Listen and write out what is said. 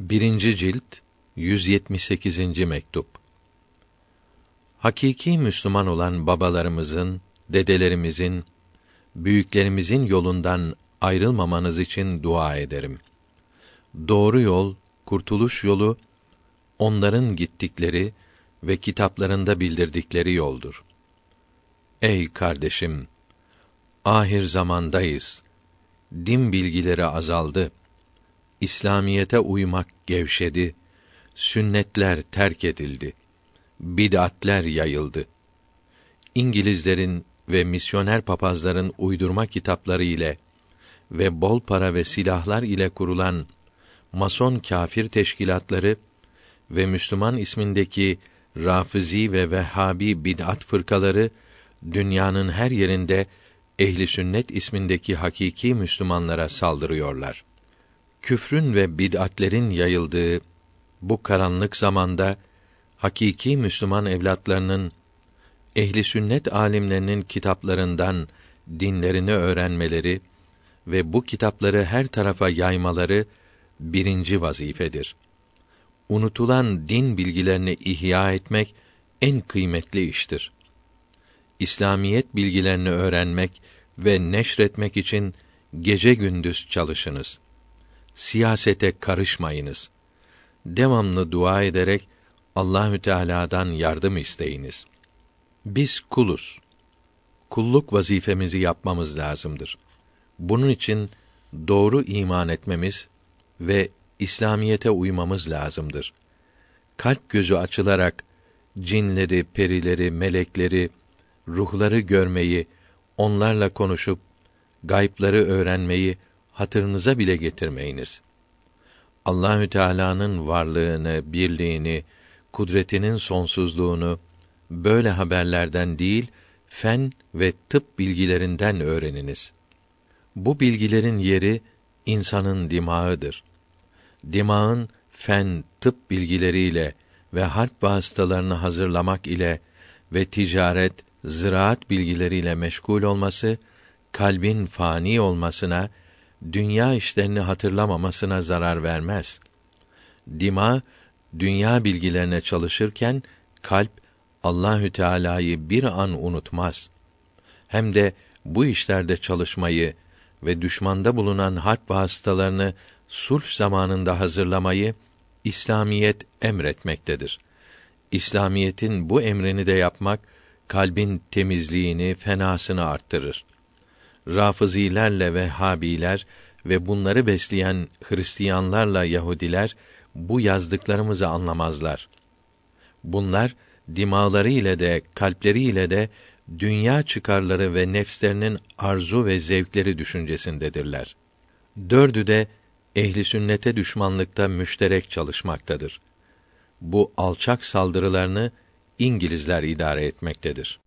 Birinci cilt 178. mektup. Hakiki Müslüman olan babalarımızın, dedelerimizin, büyüklerimizin yolundan ayrılmamanız için dua ederim. Doğru yol, kurtuluş yolu onların gittikleri ve kitaplarında bildirdikleri yoldur. Ey kardeşim, ahir zamandayız. Din bilgileri azaldı İslamiyete uymak gevşedi, sünnetler terk edildi, bid'atler yayıldı. İngilizlerin ve misyoner papazların uydurma kitapları ile ve bol para ve silahlar ile kurulan mason kafir teşkilatları ve Müslüman ismindeki Rafizi ve Vehhabi bid'at fırkaları dünyanın her yerinde ehli sünnet ismindeki hakiki Müslümanlara saldırıyorlar küfrün ve bid'atlerin yayıldığı bu karanlık zamanda hakiki Müslüman evlatlarının ehli sünnet alimlerinin kitaplarından dinlerini öğrenmeleri ve bu kitapları her tarafa yaymaları birinci vazifedir. Unutulan din bilgilerini ihya etmek en kıymetli iştir. İslamiyet bilgilerini öğrenmek ve neşretmek için gece gündüz çalışınız siyasete karışmayınız. Devamlı dua ederek Allahü Teala'dan yardım isteyiniz. Biz kuluz. Kulluk vazifemizi yapmamız lazımdır. Bunun için doğru iman etmemiz ve İslamiyete uymamız lazımdır. Kalp gözü açılarak cinleri, perileri, melekleri, ruhları görmeyi, onlarla konuşup gaypları öğrenmeyi hatırınıza bile getirmeyiniz. Allahü Teala'nın varlığını, birliğini, kudretinin sonsuzluğunu böyle haberlerden değil, fen ve tıp bilgilerinden öğreniniz. Bu bilgilerin yeri insanın dimağıdır. Dimağın fen, tıp bilgileriyle ve harp vasıtalarını hazırlamak ile ve ticaret, ziraat bilgileriyle meşgul olması kalbin fani olmasına dünya işlerini hatırlamamasına zarar vermez. Dima dünya bilgilerine çalışırken kalp Allahü Teala'yı bir an unutmaz. Hem de bu işlerde çalışmayı ve düşmanda bulunan harp vasıtalarını sulh zamanında hazırlamayı İslamiyet emretmektedir. İslamiyetin bu emrini de yapmak kalbin temizliğini, fenasını arttırır. Rafizilerle Vehhabiler ve bunları besleyen Hristiyanlarla Yahudiler bu yazdıklarımızı anlamazlar. Bunlar dimaları ile de kalpleri ile de dünya çıkarları ve nefslerinin arzu ve zevkleri düşüncesindedirler. Dördü de ehli sünnete düşmanlıkta müşterek çalışmaktadır. Bu alçak saldırılarını İngilizler idare etmektedir.